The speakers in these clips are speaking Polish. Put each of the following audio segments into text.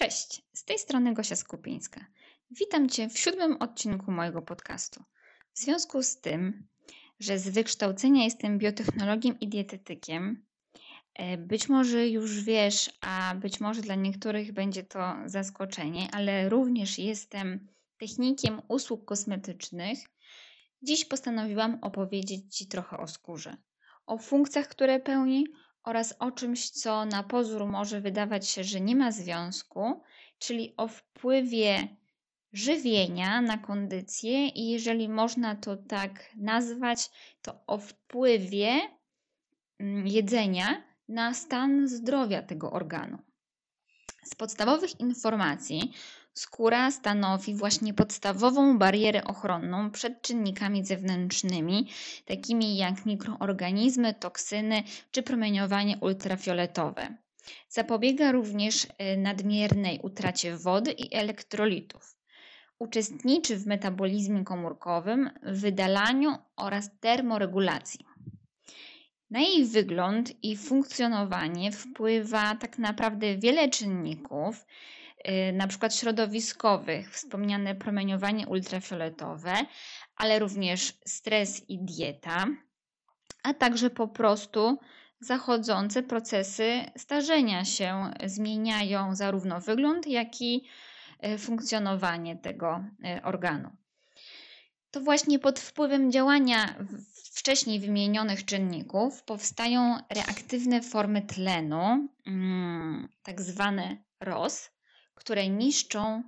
Cześć, z tej strony Gosia Skupińska. Witam Cię w siódmym odcinku mojego podcastu. W związku z tym, że z wykształcenia jestem biotechnologiem i dietetykiem, e, być może już wiesz, a być może dla niektórych będzie to zaskoczenie, ale również jestem technikiem usług kosmetycznych. Dziś postanowiłam opowiedzieć Ci trochę o skórze, o funkcjach, które pełni oraz o czymś, co na pozór może wydawać się, że nie ma związku, czyli o wpływie żywienia na kondycję i jeżeli można to tak nazwać, to o wpływie mm, jedzenia na stan zdrowia tego organu. Z podstawowych informacji Skóra stanowi właśnie podstawową barierę ochronną przed czynnikami zewnętrznymi, takimi jak mikroorganizmy, toksyny czy promieniowanie ultrafioletowe. Zapobiega również y, nadmiernej utracie wody i elektrolitów. Uczestniczy w metabolizmie komórkowym, wydalaniu oraz termoregulacji. Na jej wygląd i funkcjonowanie wpływa tak naprawdę wiele czynników, na przykład środowiskowych, wspomniane promieniowanie ultrafioletowe, ale również stres i dieta, a także po prostu zachodzące procesy starzenia się zmieniają zarówno wygląd, jak i y, funkcjonowanie tego y, organu. To właśnie pod wpływem działania wcześniej wymienionych czynników powstają reaktywne formy tlenu, mm, tak zwane ROS, które niszczą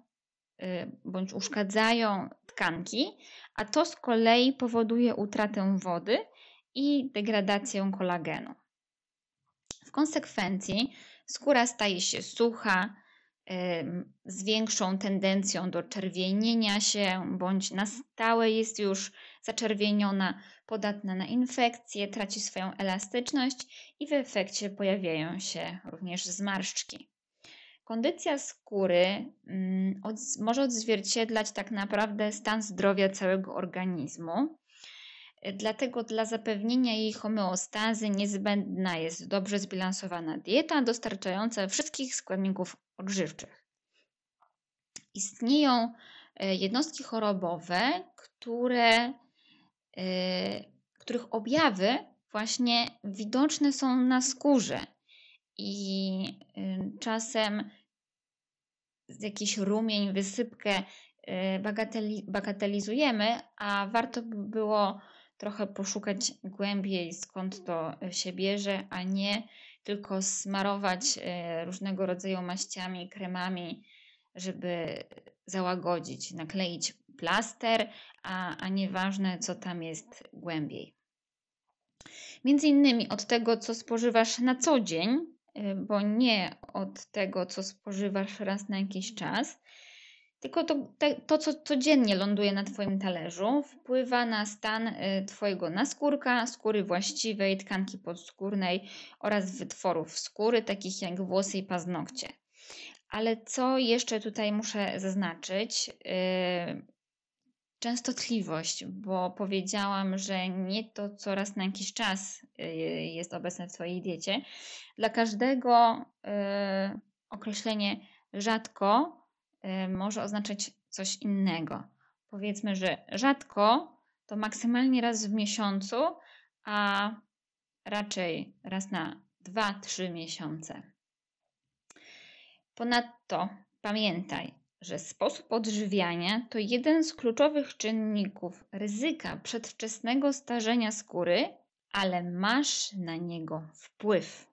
y, bądź uszkadzają tkanki, a to z kolei powoduje utratę wody i degradację kolagenu. W konsekwencji skóra staje się sucha, z większą tendencją do czerwienienia się, bądź na stałe jest już zaczerwieniona, podatna na infekcje, traci swoją elastyczność i w efekcie pojawiają się również zmarszczki. Kondycja skóry mm, może odzwierciedlać tak naprawdę stan zdrowia całego organizmu. Dlatego dla zapewnienia jej homeostazy niezbędna jest dobrze zbilansowana dieta dostarczająca wszystkich składników odżywczych. Istnieją e, jednostki chorobowe, które, e, których objawy właśnie widoczne są na skórze i y, czasem jakiś rumień, wysypkę y, bagateli, bagatelizujemy, a warto by było trochę poszukać głębiej, skąd to się bierze, a nie tylko smarować y, różnego rodzaju maściami, kremami, żeby załagodzić, nakleić plaster, a, a nieważne, co tam jest głębiej. Między innymi od tego, co spożywasz na co dzień, Y, bo nie od tego, co spożywasz raz na jakiś czas, tylko to, to, co codziennie ląduje na Twoim talerzu, wpływa na stan y, Twojego naskórka, skóry właściwej, tkanki podskórnej oraz wytworów skóry, takich jak włosy i paznokcie. Ale co jeszcze tutaj muszę zaznaczyć? Y, częstotliwość, bo powiedziałam, że nie to, co raz na jakiś czas y, jest obecne w Twojej diecie. Dla każdego y, określenie rzadko y, może oznaczać coś innego. Powiedzmy, że rzadko to maksymalnie raz w miesiącu, a raczej raz na 2-3 miesiące. Ponadto pamiętaj, że sposób odżywiania to jeden z kluczowych czynników ryzyka przedwczesnego starzenia skóry, ale masz na niego wpływ.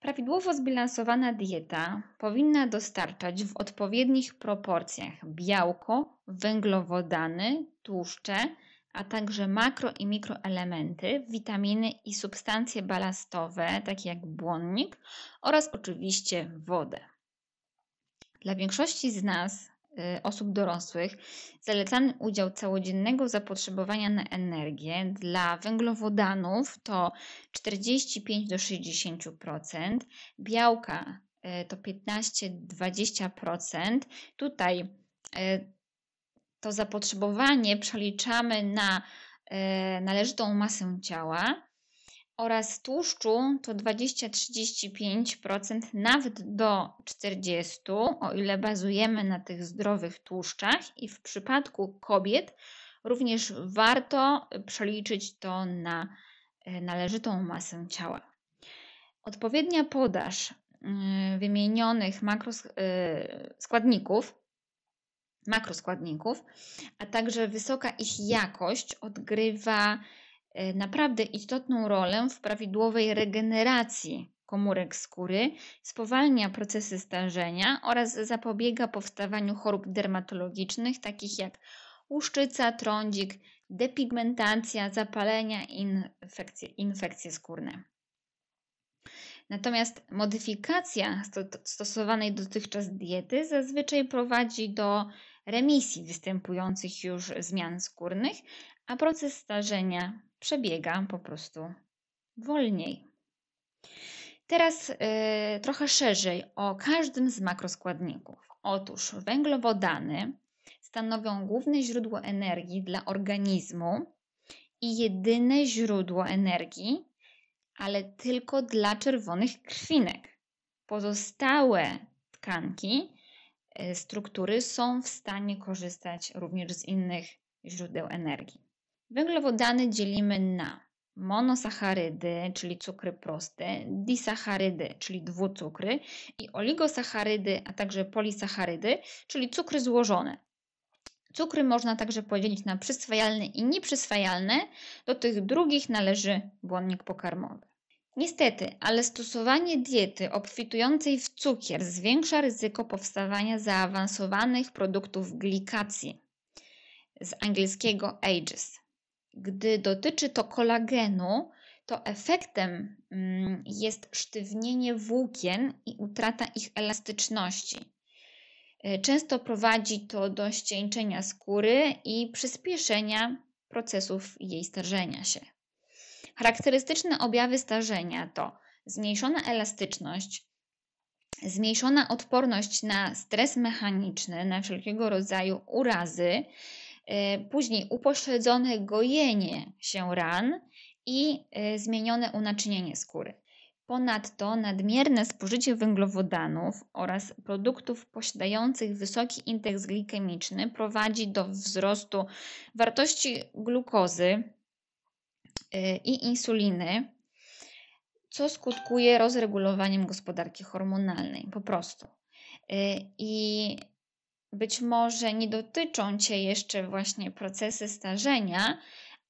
Prawidłowo zbilansowana dieta powinna dostarczać w odpowiednich proporcjach białko, węglowodany, tłuszcze, a także makro i mikroelementy, witaminy i substancje balastowe, takie jak błonnik oraz oczywiście wodę. Dla większości z nas, y, osób dorosłych, zalecany udział całodziennego zapotrzebowania na energię dla węglowodanów to 45 do 60%, białka y, to 15-20%. Tutaj y, to zapotrzebowanie przeliczamy na należytą masę ciała, oraz tłuszczu to 20-35%, nawet do 40%, o ile bazujemy na tych zdrowych tłuszczach. I w przypadku kobiet również warto przeliczyć to na e, należytą masę ciała. Odpowiednia podaż e, wymienionych składników, makroskładników, a także wysoka ich jakość odgrywa naprawdę istotną rolę w prawidłowej regeneracji komórek skóry, spowalnia procesy starzenia oraz zapobiega powstawaniu chorób dermatologicznych takich jak łuszczyca, trądzik, depigmentacja, zapalenia i infekcje, infekcje skórne. Natomiast modyfikacja stosowanej dotychczas diety zazwyczaj prowadzi do remisji występujących już zmian skórnych, a proces starzenia przebiega po prostu wolniej. Teraz y, trochę szerzej o każdym z makroskładników. Otóż węglowodany stanowią główne źródło energii dla organizmu i jedyne źródło energii, ale tylko dla czerwonych krwinek. Pozostałe tkanki, y, struktury są w stanie korzystać również z innych źródeł energii. Węglowodany dzielimy na monosacharydy, czyli cukry proste, disacharydy, czyli dwucukry i oligosacharydy, a także polisacharydy, czyli cukry złożone. Cukry można także podzielić na przyswajalne i nieprzyswajalne. Do tych drugich należy błonnik pokarmowy. Niestety, ale stosowanie diety obfitującej w cukier zwiększa ryzyko powstawania zaawansowanych produktów glikacji z angielskiego ages. Gdy dotyczy to kolagenu, to efektem mm, jest sztywnienie włókien i utrata ich elastyczności. E, często prowadzi to do ścieńczenia skóry i przyspieszenia procesów jej starzenia się. Charakterystyczne objawy starzenia to zmniejszona elastyczność, zmniejszona odporność na stres mechaniczny, na wszelkiego rodzaju urazy, później upośledzone gojenie się ran i e, zmienione unaczynienie skóry. Ponadto nadmierne spożycie węglowodanów oraz produktów posiadających wysoki indeks glikemiczny prowadzi do wzrostu wartości glukozy e, i insuliny, co skutkuje rozregulowaniem gospodarki hormonalnej po prostu. I być może nie dotyczą Cię jeszcze właśnie procesy starzenia,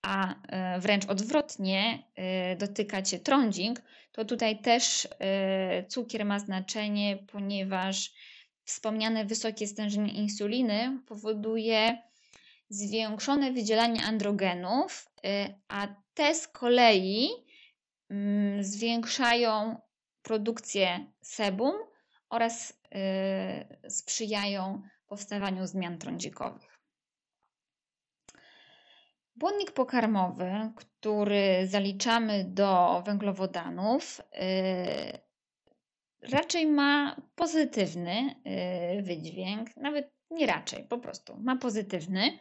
a e, wręcz odwrotnie e, dotyka Cię trądzik, to tutaj też e, cukier ma znaczenie, ponieważ wspomniane wysokie stężenie insuliny powoduje zwiększone wydzielanie androgenów, a te z kolei mm, zwiększają produkcję sebum oraz sprzyjają powstawaniu zmian trądzikowych. Błonnik pokarmowy, który zaliczamy do węglowodanów, yy, raczej ma pozytywny yy, wydźwięk, nawet nie raczej, po prostu ma pozytywny.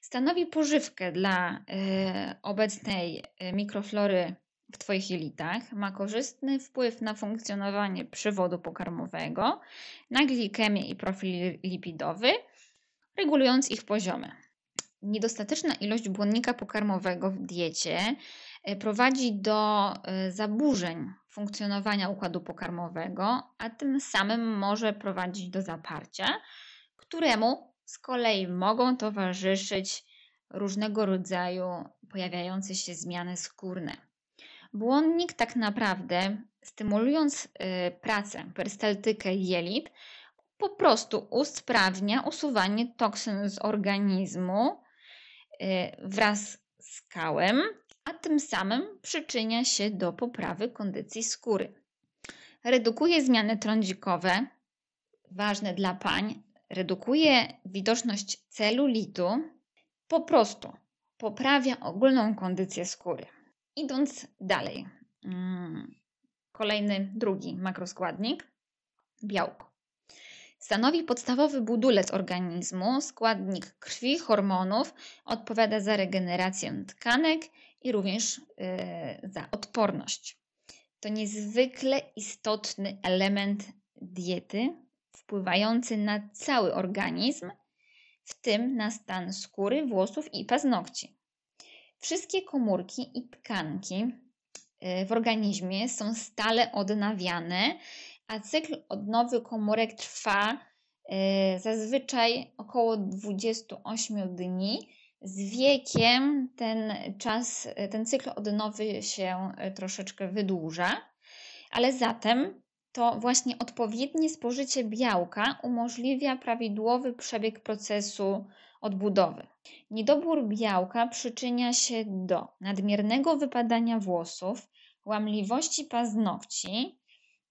Stanowi pożywkę dla yy, obecnej mikroflory w Twoich jelitach, ma korzystny wpływ na funkcjonowanie przewodu pokarmowego, na glikemię i profil lipidowy, regulując ich poziomy. Niedostateczna ilość błonnika pokarmowego w diecie e, prowadzi do e, zaburzeń funkcjonowania układu pokarmowego, a tym samym może prowadzić do zaparcia, któremu z kolei mogą towarzyszyć różnego rodzaju pojawiające się zmiany skórne. Błonnik tak naprawdę, stymulując y, pracę, perystaltykę jelit, po prostu usprawnia usuwanie toksyn z organizmu y, wraz z kałem, a tym samym przyczynia się do poprawy kondycji skóry. Redukuje zmiany trądzikowe, ważne dla pań, redukuje widoczność celulitu, po prostu poprawia ogólną kondycję skóry. Idąc dalej, mm, kolejny, drugi makroskładnik białko. Stanowi podstawowy budulec organizmu, składnik krwi, hormonów, odpowiada za regenerację tkanek i również yy, za odporność. To niezwykle istotny element diety, wpływający na cały organizm, w tym na stan skóry, włosów i paznokci. Wszystkie komórki i tkanki y, w organizmie są stale odnawiane, a cykl odnowy komórek trwa y, zazwyczaj około 28 dni. Z wiekiem ten czas, ten cykl odnowy się y, troszeczkę wydłuża, ale zatem to właśnie odpowiednie spożycie białka umożliwia prawidłowy przebieg procesu odbudowy. Niedobór białka przyczynia się do nadmiernego wypadania włosów, łamliwości paznokci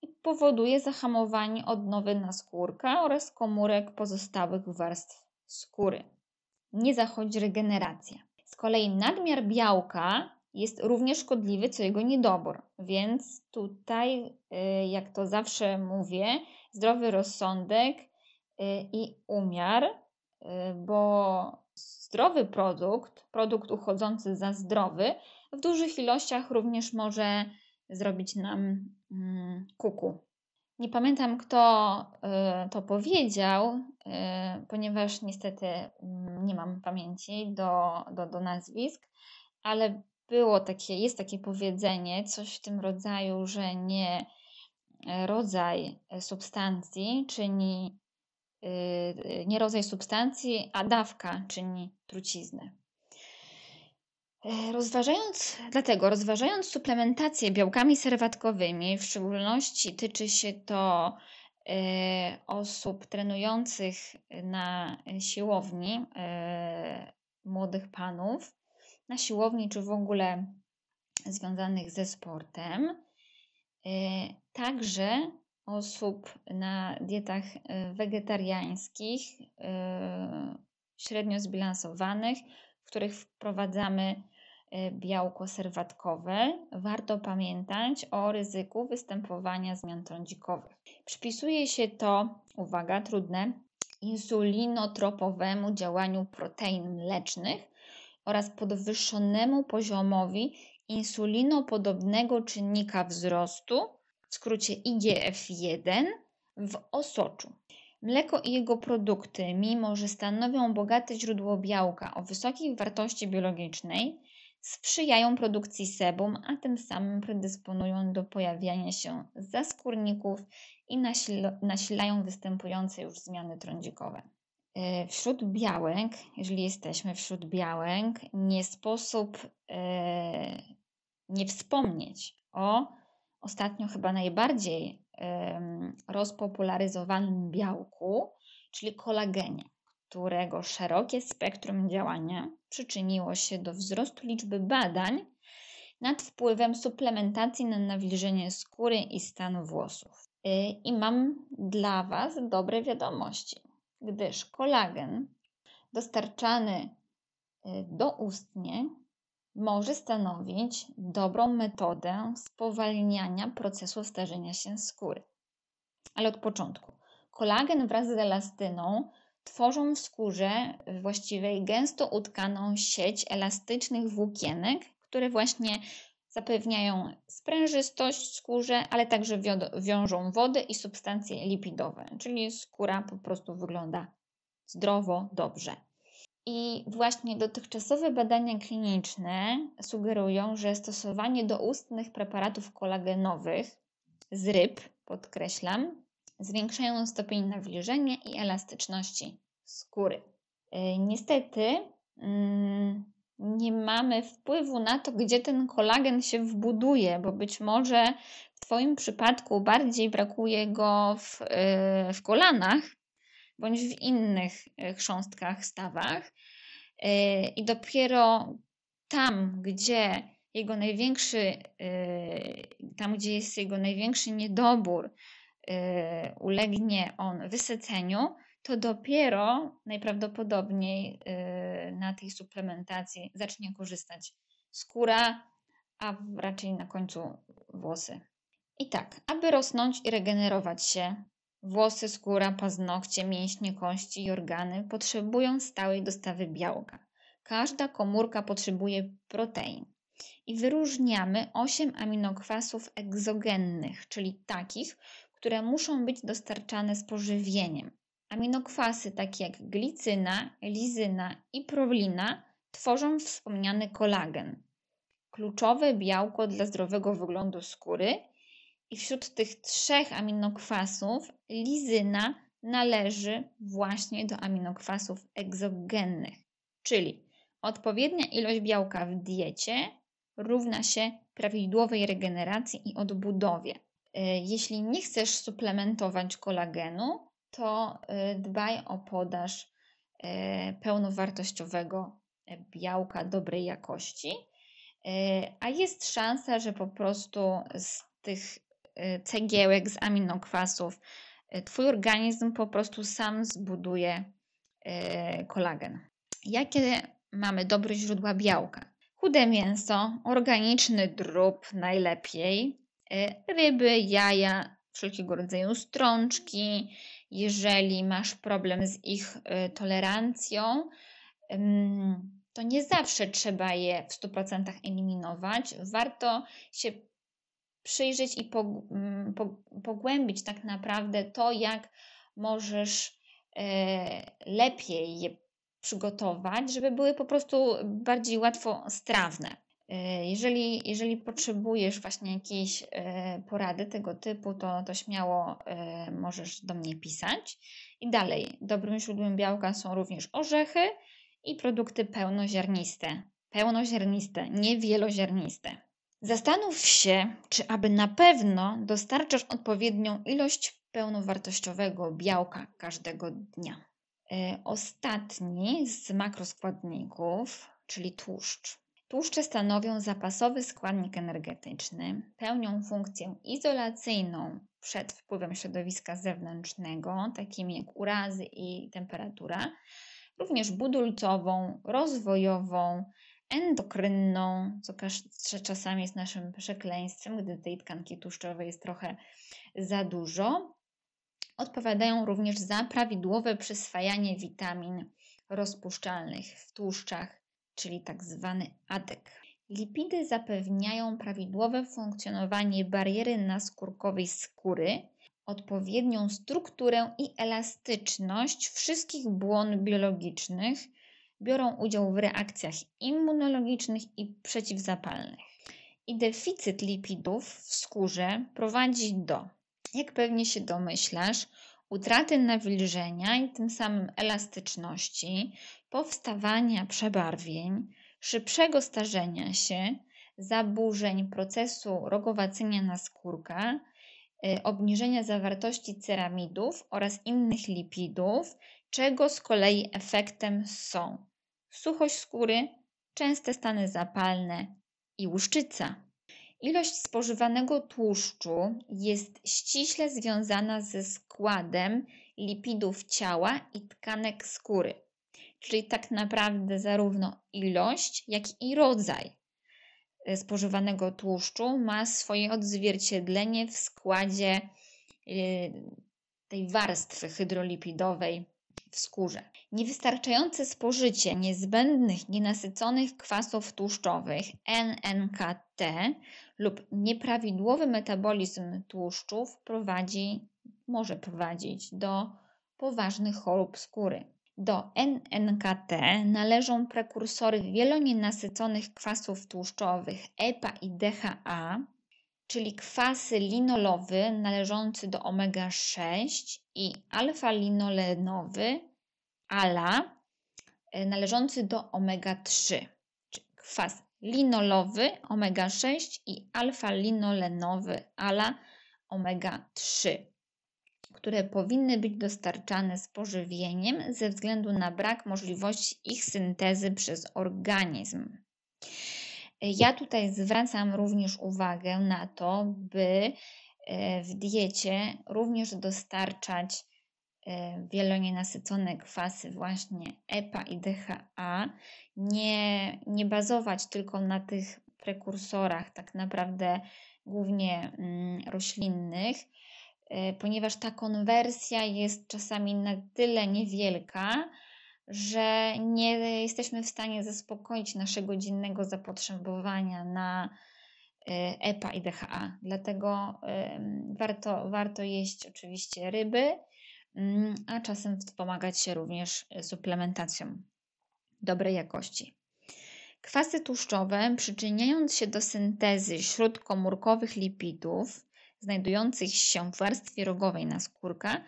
i powoduje zahamowanie odnowy naskórka oraz komórek pozostałych warstw skóry. Nie zachodzi regeneracja. Z kolei nadmiar białka jest równie szkodliwy co jego niedobór. Więc tutaj, y, jak to zawsze mówię, zdrowy rozsądek y, i umiar, bo zdrowy produkt, produkt uchodzący za zdrowy, w dużych ilościach również może zrobić nam mm, kuku. Nie pamiętam, kto to powiedział, ponieważ niestety mm, nie mam pamięci do, do, do nazwisk, ale było takie, jest takie powiedzenie, coś w tym rodzaju, że nie e, rodzaj e, substancji czyni, nie rodzaj substancji, a dawka czyni truciznę. Rozważając, dlatego rozważając suplementację białkami serwatkowymi, w szczególności tyczy się to osób trenujących na siłowni, młodych panów, na siłowni, czy w ogóle związanych ze sportem. E, także osób na dietach e, wegetariańskich, e, średnio zbilansowanych, w których wprowadzamy białko serwatkowe, warto pamiętać o ryzyku występowania zmian trądzikowych. Przypisuje się to, uwaga, trudne, insulinotropowemu działaniu protein mlecznych oraz podwyższonemu poziomowi insulinopodobnego czynnika wzrostu, skrócie IGF-1, w osoczu. Mleko i jego produkty, mimo że stanowią bogate źródło białka o wysokiej wartości biologicznej, sprzyjają produkcji sebum, a tym samym predysponują do pojawiania się zaskórników i nasilają występujące już zmiany trądzikowe. E, wśród białek, jeżeli jesteśmy wśród białek, nie sposób e, nie wspomnieć o ostatnio chyba najbardziej rozpopularyzowanym białku, czyli kolagenie, którego szerokie spektrum działania przyczyniło się do wzrostu liczby badań nad wpływem suplementacji na nawilżenie skóry i stanu włosów. E, I mam dla Was dobre wiadomości gdyż kolagen dostarczany y, doustnie może stanowić dobrą metodę spowalniania procesu starzenia się skóry. Ale od początku. Kolagen wraz z elastyną tworzą w skórze właściwej gęsto utkaną sieć elastycznych włókienek, które właśnie zapewniają sprężystość skórze, ale także wiążą wodę i substancje lipidowe, czyli skóra po prostu wygląda zdrowo, dobrze. I właśnie dotychczasowe badania kliniczne sugerują, że stosowanie doustnych preparatów kolagenowych z ryb, podkreślam, zwiększają stopień nawilżenia i elastyczności skóry. Yy, niestety, mm, nie mamy wpływu na to, gdzie ten kolagen się wbuduje, bo być może w Twoim przypadku bardziej brakuje go w, y, w kolanach bądź w innych y, chrząstkach, stawach. Y, I dopiero tam, gdzie jego największy, tam gdzie jest jego największy niedobór, ulegnie on wysyceniu, to dopiero najprawdopodobniej na tej suplementacji zacznie korzystać skóra, a raczej na końcu włosy. I tak, aby rosnąć i regenerować się Włosy, skóra, paznokcie, mięśnie, kości i organy potrzebują stałej dostawy białka. Każda komórka potrzebuje protein. I wyróżniamy 8 aminokwasów egzogennych, czyli takich, które muszą być dostarczane z pożywieniem. Aminokwasy takie jak glicyna, lizyna i prolina tworzą wspomniany kolagen. Kluczowe białko dla zdrowego wyglądu skóry i wśród tych trzech aminokwasów lizyna należy właśnie do aminokwasów egzogennych, czyli odpowiednia ilość białka w diecie równa się prawidłowej regeneracji i odbudowie. E, jeśli nie chcesz suplementować kolagenu, to e, dbaj o podaż e, pełnowartościowego białka dobrej jakości, a jest szansa, że po prostu z tych cegiełek, z aminokwasów, Twój organizm po prostu sam zbuduje kolagen. Jakie mamy dobre źródła białka? Chude mięso, organiczny drób najlepiej, e, ryby, jaja, wszelkiego rodzaju strączki. Jeżeli masz problem z ich e, tolerancją, to nie zawsze trzeba je w 100% eliminować. Warto się przyjrzeć i pogłębić tak naprawdę to, jak możesz e, lepiej je przygotować, żeby były po prostu bardziej łatwo strawne. E, jeżeli, jeżeli potrzebujesz właśnie jakiejś e, porady tego typu, to, to śmiało możesz do mnie pisać. I dalej, dobrym źródłem białka są również orzechy i produkty pełnoziarniste. Pełnoziarniste, nie wieloziarniste. Zastanów się, czy aby na pewno dostarczasz odpowiednią ilość pełnowartościowego białka każdego dnia. E, ostatni z makroskładników, czyli tłuszcz. Tłuszcze stanowią zapasowy składnik energetyczny, pełnią funkcję izolacyjną przed wpływem środowiska zewnętrznego, takimi jak urazy i temperatura, również budulcową, rozwojową, endokrynną, co czasami jest naszym przekleństwem, gdy tej tkanki tłuszczowej jest trochę za dużo, Odpowiadają również za prawidłowe przyswajanie witamin rozpuszczalnych w tłuszczach, czyli tak zwany ADEK. Lipidy zapewniają prawidłowe funkcjonowanie bariery naskórkowej skóry, odpowiednią strukturę i elastyczność wszystkich błon biologicznych, biorą udział w reakcjach immunologicznych i przeciwzapalnych. I deficyt lipidów w skórze prowadzi do jak pewnie się domyślasz, utraty nawilżenia i tym samym elastyczności, powstawania przebarwień, szybszego starzenia się, zaburzeń procesu rogowacenia naskórka, y, obniżenia zawartości ceramidów oraz innych lipidów, czego z kolei efektem są suchość skóry, częste stany zapalne i łuszczyca. Ilość spożywanego tłuszczu jest ściśle związana ze składem lipidów ciała i tkanek skóry. Czyli tak naprawdę zarówno ilość, jak i rodzaj spożywanego tłuszczu ma swoje odzwierciedlenie w składzie e, tej warstwy hydrolipidowej w skórze. Niewystarczające spożycie niezbędnych nienasyconych kwasów tłuszczowych NNKT lub nieprawidłowy metabolizm tłuszczów prowadzi, może prowadzić do poważnych chorób skóry. Do NNKT należą prekursory wielonienasyconych kwasów tłuszczowych EPA i DHA, czyli kwasy linolowy należący do omega-6 i alfa-linolenowy ALA e, należący do omega-3, czyli kwas linolowy omega-6 i alfa-linolenowy ALA omega-3, które powinny być dostarczane z pożywieniem ze względu na brak możliwości ich syntezy przez organizm. Ja tutaj zwracam również uwagę na to, by e, w diecie również dostarczać e, wielonienasycone kwasy właśnie EPA i DHA, nie, nie bazować tylko na tych prekursorach tak naprawdę głównie mm, roślinnych, e, ponieważ ta konwersja jest czasami na tyle niewielka, że nie jesteśmy w stanie zaspokoić naszego dziennego zapotrzebowania na EPA i DHA. Dlatego warto, warto jeść oczywiście ryby, mm, a czasem wspomagać się również suplementacją dobrej jakości. Kwasy tłuszczowe, przyczyniając się do syntezy śródkomórkowych lipidów znajdujących się w warstwie rogowej naskórka,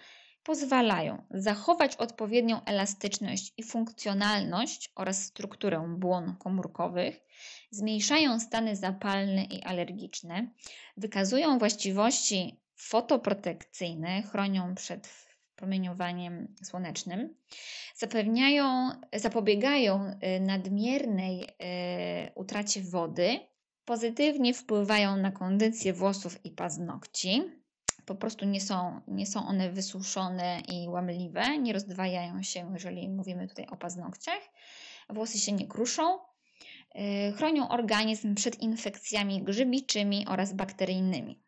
pozwalają zachować odpowiednią elastyczność i funkcjonalność oraz strukturę błon komórkowych, zmniejszają stany zapalne i alergiczne, wykazują właściwości fotoprotekcyjne, chronią przed promieniowaniem słonecznym, zapewniają, zapobiegają y, nadmiernej y, utracie wody, pozytywnie wpływają na kondycję włosów i paznokci. Po prostu nie są, nie są one wysuszone i łamliwe, nie rozdwajają się, jeżeli mówimy tutaj o paznokciach. Włosy się nie kruszą, y, chronią organizm przed infekcjami grzybiczymi oraz bakteryjnymi.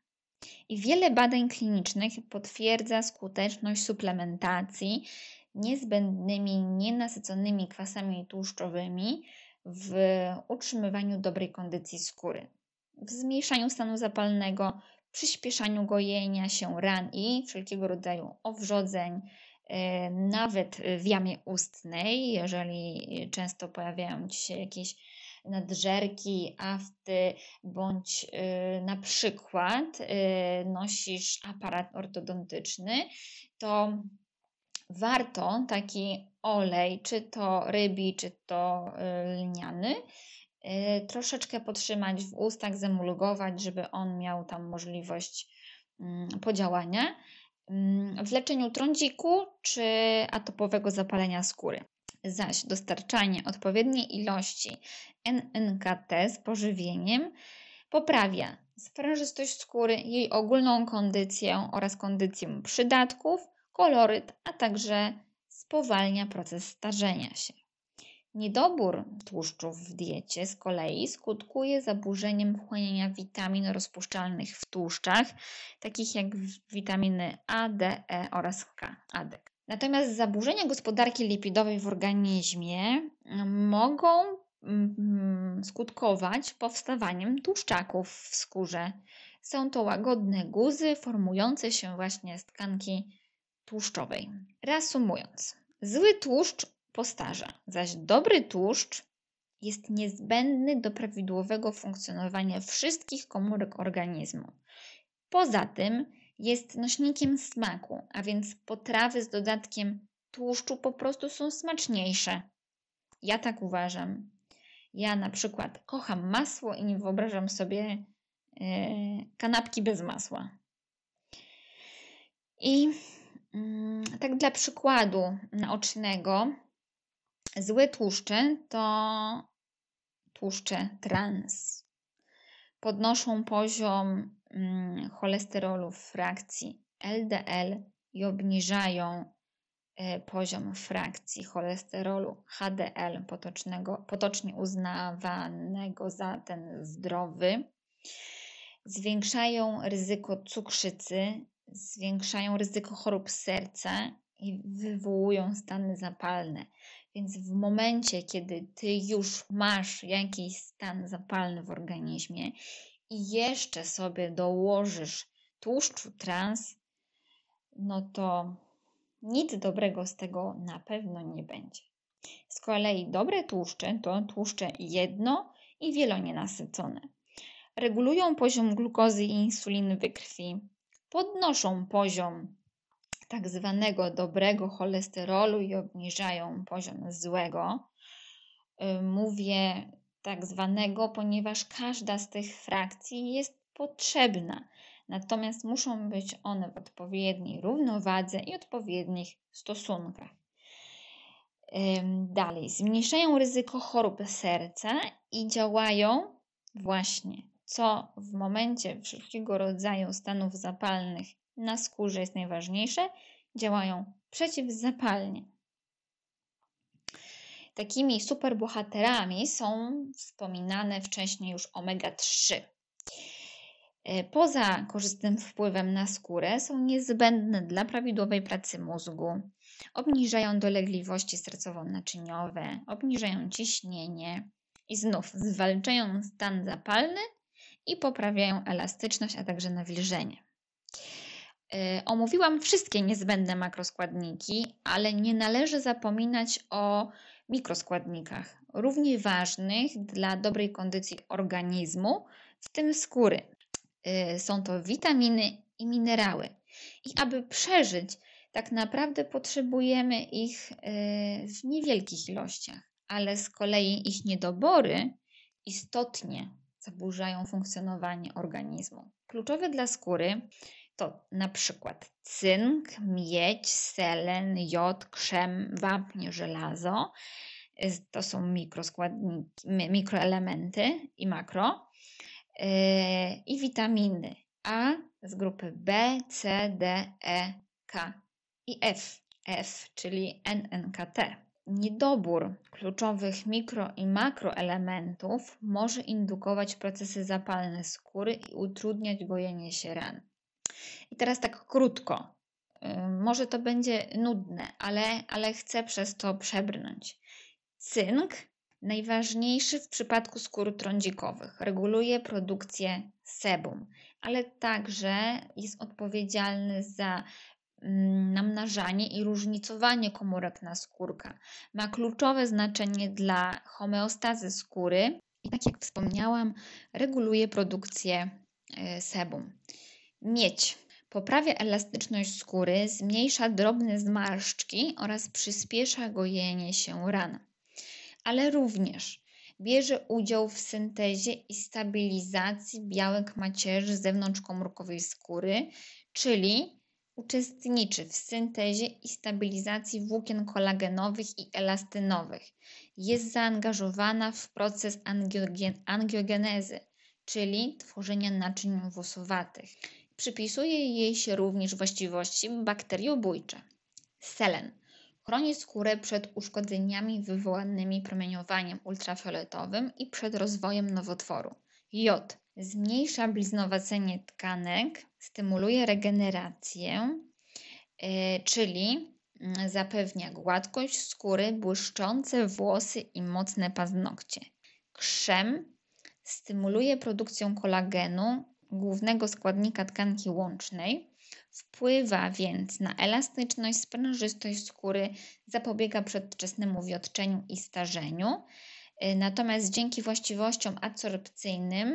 I wiele badań klinicznych potwierdza skuteczność suplementacji niezbędnymi nienasyconymi kwasami tłuszczowymi w utrzymywaniu dobrej kondycji skóry, w zmniejszaniu stanu zapalnego, przyspieszaniu gojenia się ran i wszelkiego rodzaju owrzodzeń, e, nawet w jamie ustnej, jeżeli często pojawiają ci się jakieś nadżerki, afty, bądź y, na przykład y, nosisz aparat ortodontyczny, to warto taki olej, czy to rybi, czy to y, lniany, troszeczkę potrzymać w ustach, zemulgować, żeby on miał tam możliwość mm, podziałania mm, w leczeniu trądziku czy atopowego zapalenia skóry zaś dostarczanie odpowiedniej ilości NNKT z pożywieniem poprawia sprężystość skóry, jej ogólną kondycję oraz kondycję przydatków, koloryt, a także spowalnia proces starzenia się. Niedobór tłuszczów w diecie z kolei skutkuje zaburzeniem wchłaniania witamin rozpuszczalnych w tłuszczach, takich jak witaminy A, D, E oraz K. ADK. Natomiast zaburzenia gospodarki lipidowej w organizmie mm, mogą mm, skutkować powstawaniem tłuszczaków w skórze. Są to łagodne guzy formujące się właśnie z tkanki tłuszczowej. Reasumując, zły tłuszcz postarza, zaś dobry tłuszcz jest niezbędny do prawidłowego funkcjonowania wszystkich komórek organizmu. Poza tym jest nośnikiem smaku, a więc potrawy z dodatkiem tłuszczu po prostu są smaczniejsze. Ja tak uważam. Ja na przykład kocham masło i nie wyobrażam sobie yy, kanapki bez masła. I yy, tak dla przykładu naocznego, złe tłuszcze to tłuszcze trans. Podnoszą poziom Mm, cholesterolu w frakcji LDL i obniżają e, poziom frakcji cholesterolu HDL potocznego, potocznie uznawanego za ten zdrowy, zwiększają ryzyko cukrzycy, zwiększają ryzyko chorób serca i wywołują stany zapalne. Więc w momencie, kiedy ty już masz jakiś stan zapalny w organizmie i jeszcze sobie dołożysz tłuszczu trans, no to nic dobrego z tego na pewno nie będzie. Z kolei dobre tłuszcze to tłuszcze jedno i wielonienasycone. Regulują poziom glukozy i insuliny we krwi, podnoszą poziom tak zwanego dobrego cholesterolu i obniżają poziom złego. Y, mówię tak zwanego, ponieważ każda z tych frakcji jest potrzebna. Natomiast muszą być one w odpowiedniej równowadze i odpowiednich stosunkach. Dalej, zmniejszają ryzyko chorób serca i działają właśnie, co w momencie wszelkiego rodzaju stanów zapalnych na skórze jest najważniejsze, działają przeciwzapalnie. Takimi superbohaterami są wspominane wcześniej już omega-3. E, poza korzystnym wpływem na skórę są niezbędne dla prawidłowej pracy mózgu. Obniżają dolegliwości sercowo-naczyniowe, obniżają ciśnienie i znów zwalczają stan zapalny i poprawiają elastyczność, a także nawilżenie. E, omówiłam wszystkie niezbędne makroskładniki, ale nie należy zapominać o mikroskładnikach, równie ważnych dla dobrej kondycji organizmu, w tym skóry. Y, są to witaminy i minerały. I aby przeżyć, tak naprawdę potrzebujemy ich y, w niewielkich ilościach, ale z kolei ich niedobory istotnie zaburzają funkcjonowanie organizmu. Kluczowe dla skóry to na przykład cynk, miedź, selen, jod, krzem, wapń, żelazo. Y, to są mikroskładniki, mikroelementy i makro. Yy, i witaminy A z grupy B, C, D, E, K i F. F, czyli NNKT. Niedobór kluczowych mikro i makroelementów może indukować procesy zapalne skóry i utrudniać gojenie się ran. I teraz tak krótko. Może to będzie nudne, ale, ale chcę przez to przebrnąć. Cynk Najważniejszy w przypadku skór trądzikowych. Reguluje produkcję sebum, ale także jest odpowiedzialny za namnażanie i różnicowanie komórek naskórka. Ma kluczowe znaczenie dla homeostazy skóry i tak jak wspomniałam, reguluje produkcję e, sebum. Miedź poprawia elastyczność skóry, zmniejsza drobne zmarszczki oraz przyspiesza gojenie się ran ale również bierze udział w syntezie i stabilizacji białek macierzy zewnątrzkomórkowej skóry, czyli uczestniczy w syntezie i stabilizacji włókien kolagenowych i elastynowych. Jest zaangażowana w proces angiogenezy, czyli tworzenia naczyń włosowatych. Przypisuje jej się również właściwości bakteriobójcze. Selen Chroni skórę przed uszkodzeniami wywołanymi promieniowaniem ultrafioletowym i przed rozwojem nowotworu. Jod zmniejsza bliznowacenie tkanek, stymuluje regenerację, e, czyli mm, zapewnia gładkość skóry, błyszczące włosy i mocne paznokcie. Krzem stymuluje produkcję kolagenu, głównego składnika tkanki łącznej, Wpływa więc na elastyczność, sprężystość skóry, zapobiega przedwczesnemu wiotczeniu i starzeniu. Y, natomiast dzięki właściwościom adsorpcyjnym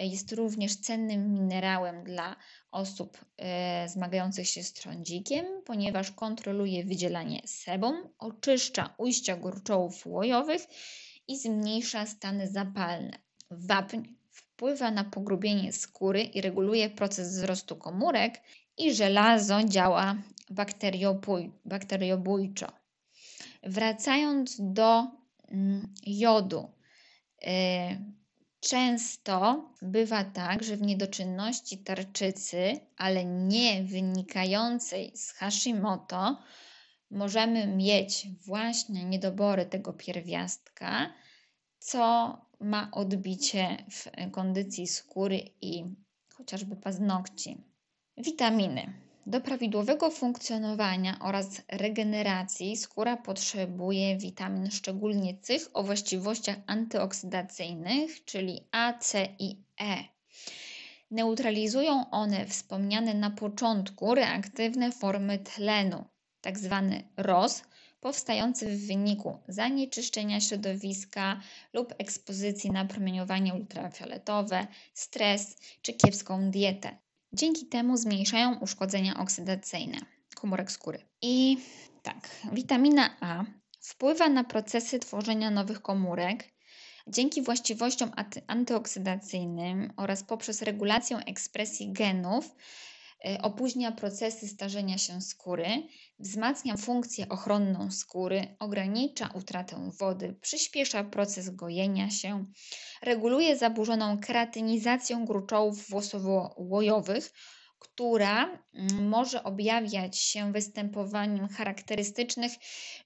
y, jest również cennym minerałem dla osób y, zmagających się z trądzikiem, ponieważ kontroluje wydzielanie sebum, oczyszcza ujścia gruczołów łojowych i zmniejsza stany zapalne. Wapń wpływa na pogrubienie skóry i reguluje proces wzrostu komórek i żelazo działa bakteriobójczo. Wracając do mm, jodu, y, często bywa tak, że w niedoczynności tarczycy, ale nie wynikającej z Hashimoto, możemy mieć właśnie niedobory tego pierwiastka, co ma odbicie w kondycji skóry i chociażby paznokci. Witaminy. Do prawidłowego funkcjonowania oraz regeneracji skóra potrzebuje witamin szczególnie tych o właściwościach antyoksydacyjnych, czyli A, C i E. Neutralizują one wspomniane na początku reaktywne formy tlenu, tzw. Tak ROS, powstający w wyniku zanieczyszczenia środowiska lub ekspozycji na promieniowanie ultrafioletowe, stres czy kiepską dietę. Dzięki temu zmniejszają uszkodzenia oksydacyjne komórek skóry. I tak, witamina A wpływa na procesy tworzenia nowych komórek dzięki właściwościom antyoksydacyjnym oraz poprzez regulację ekspresji genów opóźnia procesy starzenia się skóry, wzmacnia funkcję ochronną skóry, ogranicza utratę wody, przyspiesza proces gojenia się, reguluje zaburzoną keratynizację gruczołów włosowo-łojowych, która mm, może objawiać się występowaniem charakterystycznych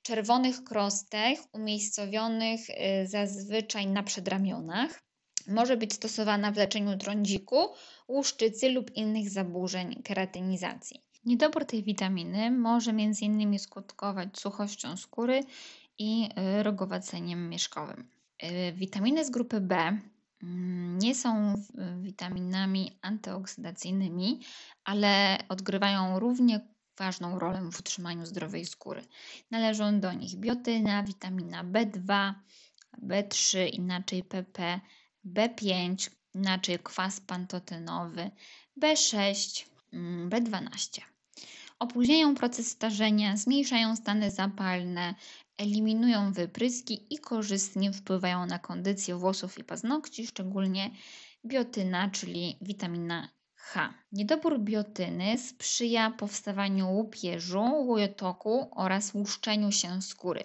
czerwonych krostek umiejscowionych y, zazwyczaj na przedramionach Może być stosowana w leczeniu trądziku, łuszczycy lub innych zaburzeń keratynizacji. Niedobór tej witaminy może m.in. skutkować suchością skóry i y, rogowaceniem mieszkowym. Y, witaminy z grupy B mm, nie są witaminami antyoksydacyjnymi, ale odgrywają równie ważną rolę w utrzymaniu zdrowej skóry. Należą do nich biotyna, witamina B2, B3, inaczej PP, B5, inaczej kwas pantotenowy, B6, B12. Opóźniają proces starzenia, zmniejszają stany zapalne, eliminują wypryski i korzystnie wpływają na kondycję włosów i paznokci, szczególnie biotyna, czyli witamina H. Niedobór biotyny sprzyja powstawaniu łupieżu, łojotoku oraz łuszczeniu się skóry.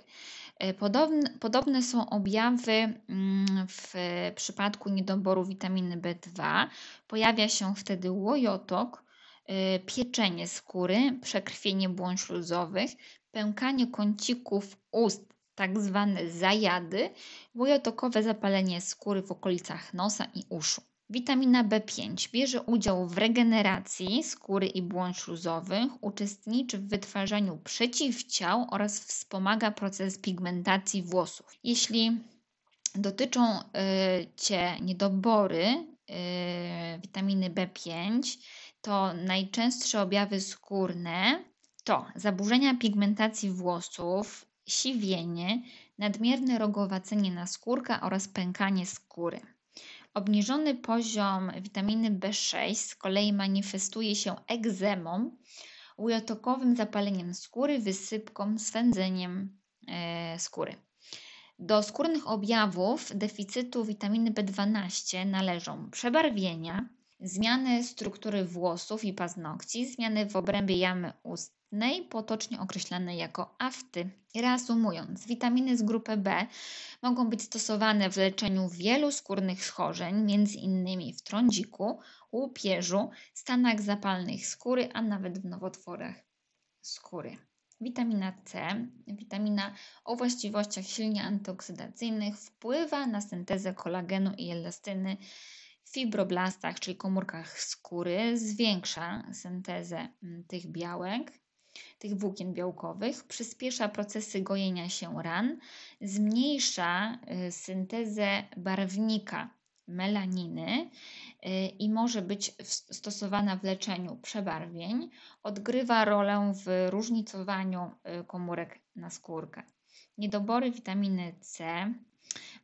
E, podobne, podobne są objawy mm, w przypadku niedoboru witaminy B2. Pojawia się wtedy łojotok, e, pieczenie skóry, przekrwienie błon śluzowych, pękanie kącików ust, tak zwane zajady, łojotokowe zapalenie skóry w okolicach nosa i uszu. Witamina B5 bierze udział w regeneracji skóry i błon śluzowych, uczestniczy w wytwarzaniu przeciwciał oraz wspomaga proces pigmentacji włosów. Jeśli dotyczą y, Cię niedobory y, witaminy B5, to najczęstsze objawy skórne to zaburzenia pigmentacji włosów, siwienie, nadmierne rogowacenie naskórka oraz pękanie skóry. Obniżony poziom witaminy B6 z kolei manifestuje się egzemą, ujotokowym zapaleniem skóry, wysypką, swędzeniem e, skóry. Do skórnych objawów deficytu witaminy B12 należą przebarwienia, zmiany struktury włosów i paznokci, zmiany w obrębie jamy ust potocznie określane jako afty. Reasumując, witaminy z grupy B mogą być stosowane w leczeniu wielu skórnych schorzeń, m.in. w trądziku, łupieżu, stanach zapalnych skóry, a nawet w nowotworach skóry. Witamina C, witamina o właściwościach silnie antyoksydacyjnych, wpływa na syntezę kolagenu i elastyny w fibroblastach, czyli komórkach skóry, zwiększa syntezę mm, tych białek, tych włókien białkowych, przyspiesza procesy gojenia się ran, zmniejsza y, syntezę barwnika melaniny y, i może być stosowana w leczeniu przebarwień, odgrywa rolę w różnicowaniu y, komórek na skórkę. Niedobory witaminy C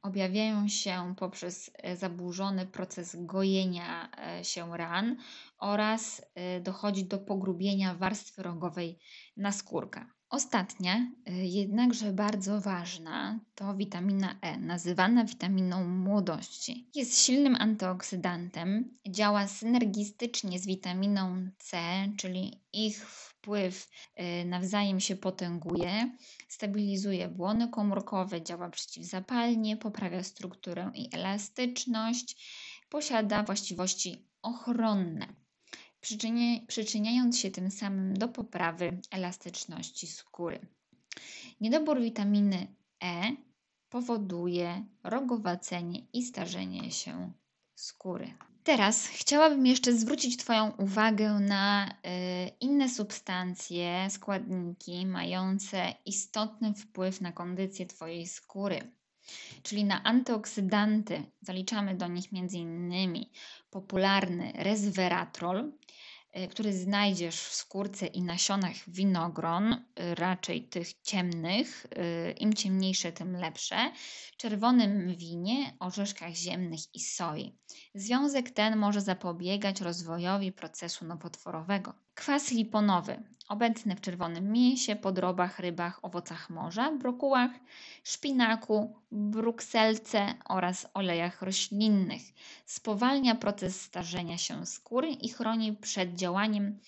objawiają się poprzez e, zaburzony proces gojenia e, się ran oraz e, dochodzi do pogrubienia warstwy rogowej naskórka. Ostatnia, jednakże bardzo ważna, to witamina E, nazywana witaminą młodości. Jest silnym antyoksydantem, działa synergistycznie z witaminą C, czyli ich wpływ nawzajem się potęguje, stabilizuje błony komórkowe, działa przeciwzapalnie, poprawia strukturę i elastyczność, posiada właściwości ochronne, przyczyniając się tym samym do poprawy elastyczności skóry. Niedobór witaminy E powoduje rogowacenie i starzenie się skóry. Teraz chciałabym jeszcze zwrócić Twoją uwagę na y, inne substancje, składniki mające istotny wpływ na kondycję Twojej skóry, czyli na antyoksydanty. Zaliczamy do nich m.in. popularny resveratrol, który znajdziesz w skórce i nasionach winogron, y, raczej tych ciemnych, y, im ciemniejsze, tym lepsze, czerwonym winie, orzeszkach ziemnych i soi. Związek ten może zapobiegać rozwojowi procesu nowotworowego. Kwas liponowy, obecny w czerwonym mięsie, podrobach, rybach, owocach morza, brokułach, szpinaku, brukselce oraz olejach roślinnych. Spowalnia proces starzenia się skóry i chroni przed działaniem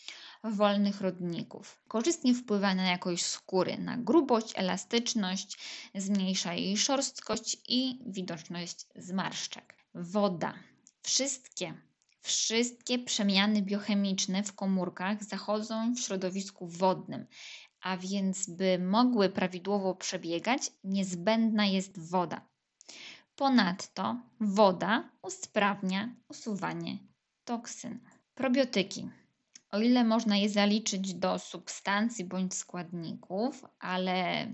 wolnych rodników. Korzystnie wpływa na jakość skóry, na grubość, elastyczność, zmniejsza jej szorstkość i widoczność zmarszczek. Woda. Wszystkie Wszystkie przemiany biochemiczne w komórkach zachodzą w środowisku wodnym, a więc by mogły prawidłowo przebiegać, niezbędna jest woda. Ponadto woda usprawnia usuwanie toksyn. Probiotyki. O ile można je zaliczyć do substancji bądź składników, ale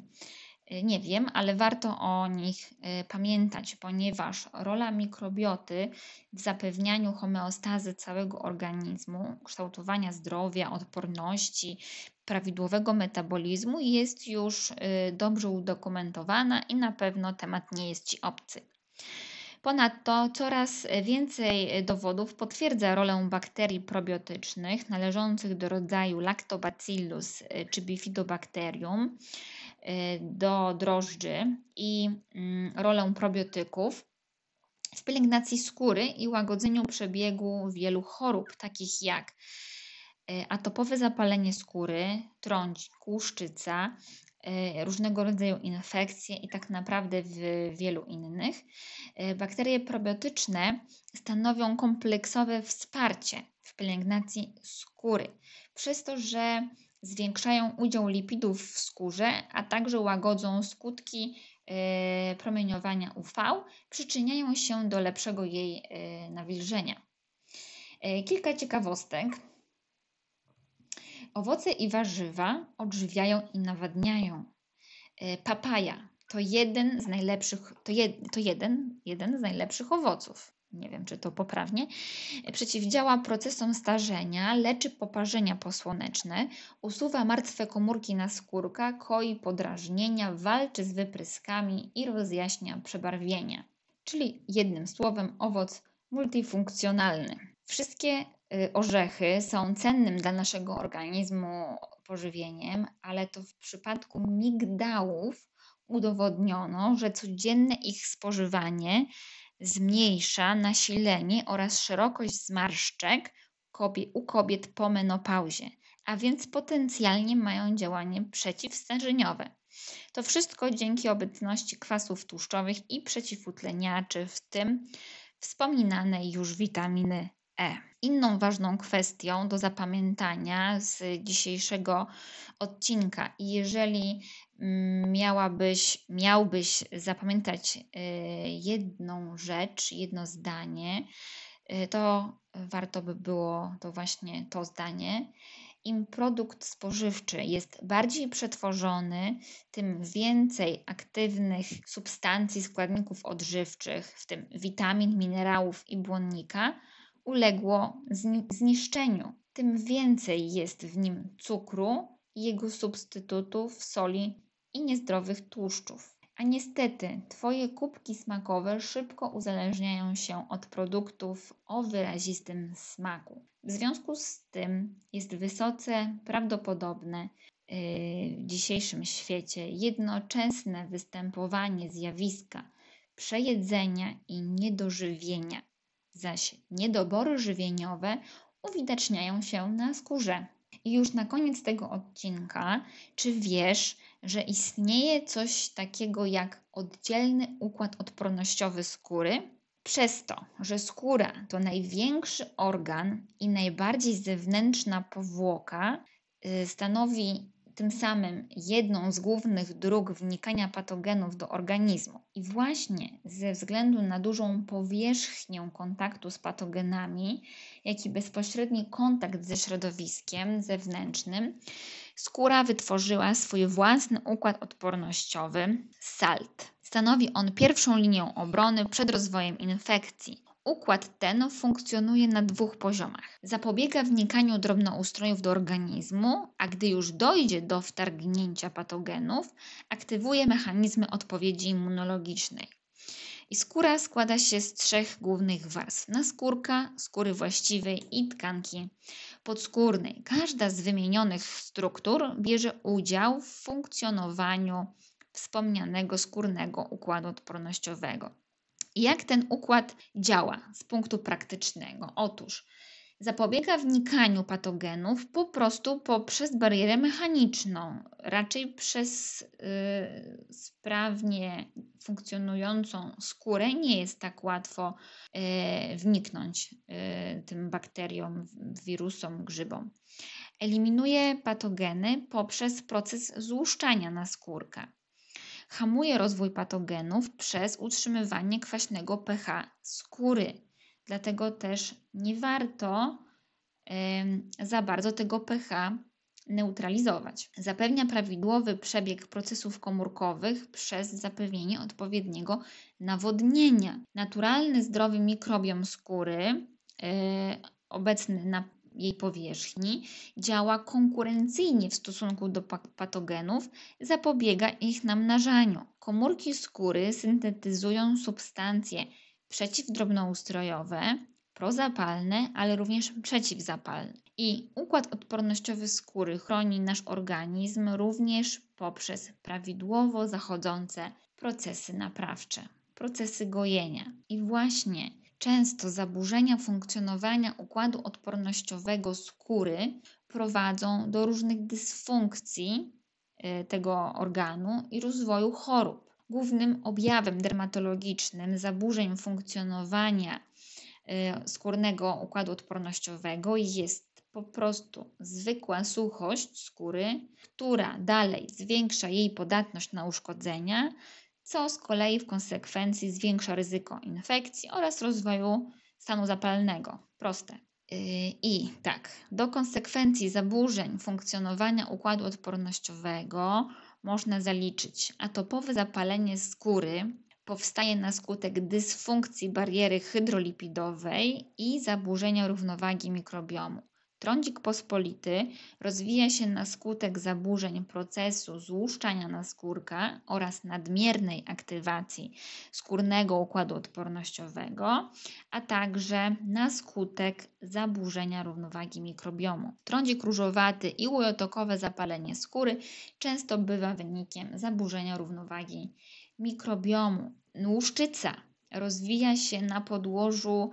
nie wiem, ale warto o nich y, pamiętać, ponieważ rola mikrobioty w zapewnianiu homeostazy całego organizmu, kształtowania zdrowia, odporności, prawidłowego metabolizmu jest już y, dobrze udokumentowana i na pewno temat nie jest Ci obcy. Ponadto coraz więcej dowodów potwierdza rolę bakterii probiotycznych należących do rodzaju Lactobacillus y, czy Bifidobacterium y, do drożdży i mm, rolę probiotyków w pielęgnacji skóry i łagodzeniu przebiegu wielu chorób, takich jak y, atopowe zapalenie skóry, trądź, kłuszczyca, E, różnego rodzaju infekcje i tak naprawdę w wielu innych. Bakterie probiotyczne stanowią kompleksowe wsparcie w pielęgnacji skóry, przez to, że zwiększają udział lipidów w skórze, a także łagodzą skutki e, promieniowania UV, przyczyniają się do lepszego jej nawilżenia. Kilka ciekawostek Owoce i warzywa odżywiają i nawadniają. E, papaja to jeden z najlepszych, to, jed, to jeden, jeden z najlepszych owoców. Nie wiem, czy to poprawnie. E, przeciwdziała procesom starzenia, leczy poparzenia posłoneczne, usuwa martwe komórki na skórka, koi podrażnienia, walczy z wypryskami i rozjaśnia przebarwienia. Czyli jednym słowem owoc multifunkcjonalny. Wszystkie Y, orzechy są cennym dla naszego organizmu pożywieniem, ale to w przypadku migdałów udowodniono, że codzienne ich spożywanie zmniejsza nasilenie oraz szerokość zmarszczek u kobiet po menopauzie, a więc potencjalnie mają działanie przeciwstarzeniowe. To wszystko dzięki obecności kwasów tłuszczowych i przeciwutleniaczy, w tym wspominanej już witaminy E. Inną ważną kwestią do zapamiętania z dzisiejszego odcinka, jeżeli miałabyś, miałbyś zapamiętać y, jedną rzecz, jedno zdanie, y, to warto by było to właśnie to zdanie. Im produkt spożywczy jest bardziej przetworzony, tym więcej aktywnych substancji, składników odżywczych, w tym witamin, minerałów i błonnika, uległo zniszczeniu, tym więcej jest w nim cukru jego substytutów, soli i niezdrowych tłuszczów. A niestety, Twoje kubki smakowe szybko uzależniają się od produktów o wyrazistym smaku. W związku z tym jest wysoce prawdopodobne yy, w dzisiejszym świecie jednoczesne występowanie zjawiska przejedzenia i niedożywienia zaś niedobory żywieniowe uwidaczniają się na skórze. I już na koniec tego odcinka, czy wiesz, że istnieje coś takiego jak oddzielny układ odpornościowy skóry? Przez to, że skóra to największy organ i najbardziej zewnętrzna powłoka, y, stanowi tym samym jedną z głównych dróg wnikania patogenów do organizmu. I właśnie ze względu na dużą powierzchnię kontaktu z patogenami, jak i bezpośredni kontakt ze środowiskiem zewnętrznym, skóra wytworzyła swój własny układ odpornościowy SALT. Stanowi on pierwszą linię obrony przed rozwojem infekcji. Układ ten funkcjonuje na dwóch poziomach. Zapobiega wnikaniu drobnoustrojów do organizmu, a gdy już dojdzie do wtargnięcia patogenów, aktywuje mechanizmy odpowiedzi immunologicznej. I skóra składa się z trzech głównych warstw: naskórka, skóry właściwej i tkanki podskórnej. Każda z wymienionych struktur bierze udział w funkcjonowaniu wspomnianego skórnego układu odpornościowego. Jak ten układ działa z punktu praktycznego? Otóż zapobiega wnikaniu patogenów po prostu poprzez barierę mechaniczną, raczej przez yy, sprawnie funkcjonującą skórę nie jest tak łatwo yy, wniknąć yy, tym bakteriom, wirusom, grzybom. Eliminuje patogeny poprzez proces złuszczania na skórkę. Hamuje rozwój patogenów przez utrzymywanie kwaśnego pH skóry. Dlatego też nie warto za bardzo tego pH neutralizować. Zapewnia prawidłowy przebieg procesów komórkowych przez zapewnienie odpowiedniego nawodnienia. Naturalny, zdrowy mikrobiom skóry, yy, obecny na jej powierzchni, działa konkurencyjnie w stosunku do patogenów, zapobiega ich namnażaniu. Komórki skóry syntetyzują substancje przeciwdrobnoustrojowe, prozapalne, ale również przeciwzapalne. I układ odpornościowy skóry chroni nasz organizm również poprzez prawidłowo zachodzące procesy naprawcze, procesy gojenia. I właśnie często zaburzenia funkcjonowania układu odpornościowego skóry prowadzą do różnych dysfunkcji y, tego organu i rozwoju chorób. Głównym objawem dermatologicznym zaburzeń funkcjonowania y, skórnego układu odpornościowego jest po prostu zwykła suchość skóry, która dalej zwiększa jej podatność na uszkodzenia, co z kolei w konsekwencji zwiększa ryzyko infekcji oraz rozwoju stanu zapalnego. Proste. Yy, I tak, do konsekwencji zaburzeń funkcjonowania układu odpornościowego można zaliczyć atopowe zapalenie skóry, powstaje na skutek dysfunkcji bariery hydrolipidowej i zaburzenia równowagi mikrobiomu. Trądzik pospolity rozwija się na skutek zaburzeń procesu złuszczania naskórka oraz nadmiernej aktywacji skórnego układu odpornościowego, a także na skutek zaburzenia równowagi mikrobiomu. Trądzik różowaty i łojotokowe zapalenie skóry często bywa wynikiem zaburzenia równowagi mikrobiomu. Łuszczyca rozwija się na podłożu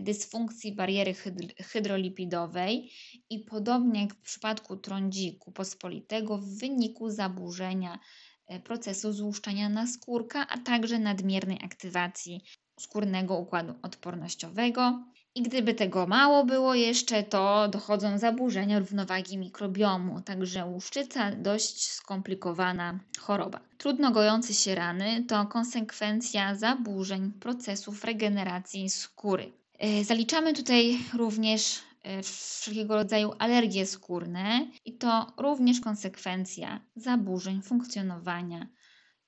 dysfunkcji bariery hydrolipidowej i podobnie jak w przypadku trądziku pospolitego w wyniku zaburzenia e, procesu złuszczania naskórka, a także nadmiernej aktywacji skórnego układu odpornościowego. I gdyby tego mało było jeszcze, to dochodzą zaburzenia równowagi mikrobiomu, także łuszczyca dość skomplikowana choroba. Trudno gojące się rany to konsekwencja zaburzeń procesów regeneracji skóry. E, zaliczamy tutaj również e, wszelkiego rodzaju alergie skórne i to również konsekwencja zaburzeń funkcjonowania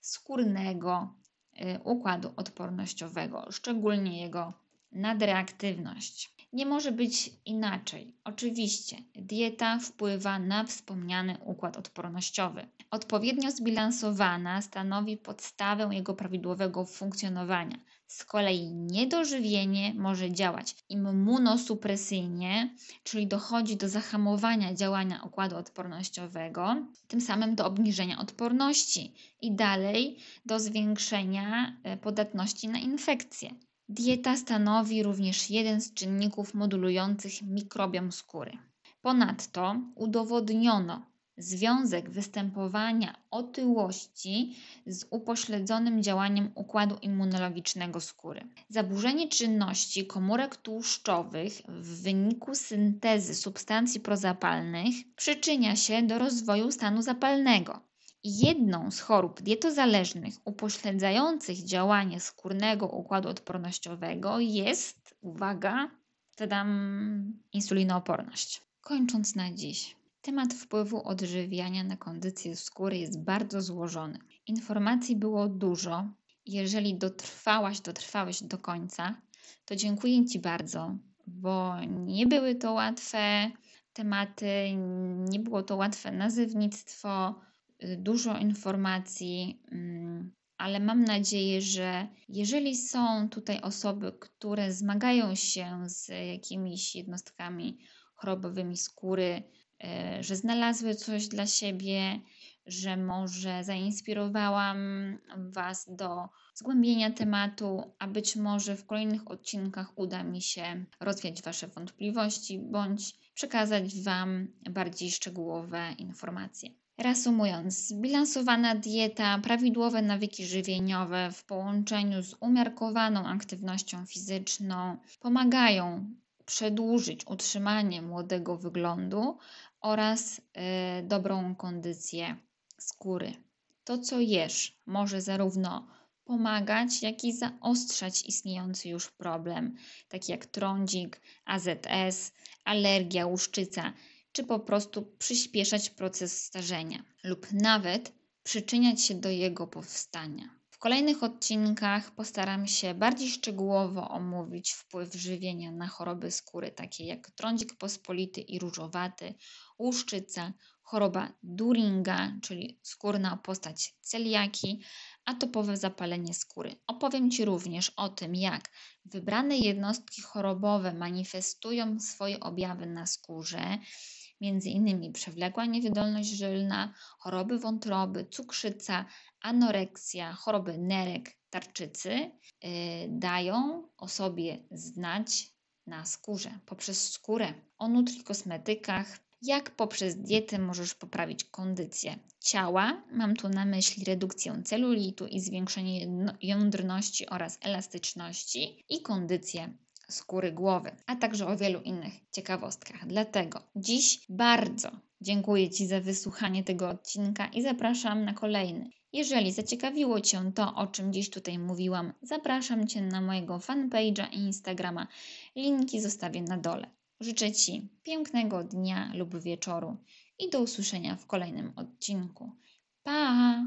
skórnego e, układu odpornościowego, szczególnie jego nadreaktywność. Nie może być inaczej. Oczywiście, dieta wpływa na wspomniany układ odpornościowy. Odpowiednio zbilansowana stanowi podstawę jego prawidłowego funkcjonowania. Z kolei niedożywienie może działać immunosupresyjnie, czyli dochodzi do zahamowania działania układu odpornościowego, tym samym do obniżenia odporności i dalej do zwiększenia e, podatności na infekcje. Dieta stanowi również jeden z czynników modulujących mikrobiom skóry. Ponadto udowodniono związek występowania otyłości z upośledzonym działaniem układu immunologicznego skóry. Zaburzenie czynności komórek tłuszczowych w wyniku syntezy substancji prozapalnych przyczynia się do rozwoju stanu zapalnego. Jedną z chorób dietozależnych upośledzających działanie skórnego układu odpornościowego jest, uwaga, dodam insulinooporność. Kończąc na dziś. Temat wpływu odżywiania na kondycję skóry jest bardzo złożony. Informacji było dużo. Jeżeli dotrwałaś, dotrwałeś do końca, to dziękuję Ci bardzo, bo nie były to łatwe tematy, nie było to łatwe nazywnictwo, y, dużo informacji, mm, ale mam nadzieję, że jeżeli są tutaj osoby, które zmagają się z jakimiś jednostkami chorobowymi skóry, że znalazły coś dla siebie, że może zainspirowałam Was do zgłębienia tematu, a być może w kolejnych odcinkach uda mi się rozwiać Wasze wątpliwości bądź przekazać Wam bardziej szczegółowe informacje. Reasumując, zbilansowana dieta, prawidłowe nawyki żywieniowe w połączeniu z umiarkowaną aktywnością fizyczną pomagają przedłużyć utrzymanie młodego wyglądu oraz y, dobrą kondycję skóry. To, co jesz, może zarówno pomagać, jak i zaostrzać istniejący już problem, taki jak trądzik, AZS, alergia, łuszczyca, czy po prostu przyspieszać proces starzenia lub nawet przyczyniać się do jego powstania. Kolejnych odcinkach postaram się bardziej szczegółowo omówić wpływ żywienia na choroby skóry, takie jak trądzik pospolity i różowaty, łuszczyca, choroba Duringa, czyli skórna postać celiaki, atopowe zapalenie skóry. Opowiem Ci również o tym, jak wybrane jednostki chorobowe manifestują swoje objawy na skórze, innymi przewlekła niewydolność żylna, choroby wątroby, cukrzyca, anoreksja, choroby nerek, tarczycy, yy, dają o sobie znać na skórze, poprzez skórę, o nutrikosmetykach, jak poprzez dietę możesz poprawić kondycję ciała. Mam tu na myśli redukcję celulitu i zwiększenie jądrności oraz elastyczności i kondycję skóry głowy, a także o wielu innych ciekawostkach. Dlatego dziś bardzo dziękuję Ci za wysłuchanie tego odcinka i zapraszam na kolejny. Jeżeli zaciekawiło Cię to, o czym dziś tutaj mówiłam, zapraszam Cię na mojego fanpage'a i Instagrama. Linki zostawię na dole. Życzę Ci pięknego dnia lub wieczoru i do usłyszenia w kolejnym odcinku. Pa!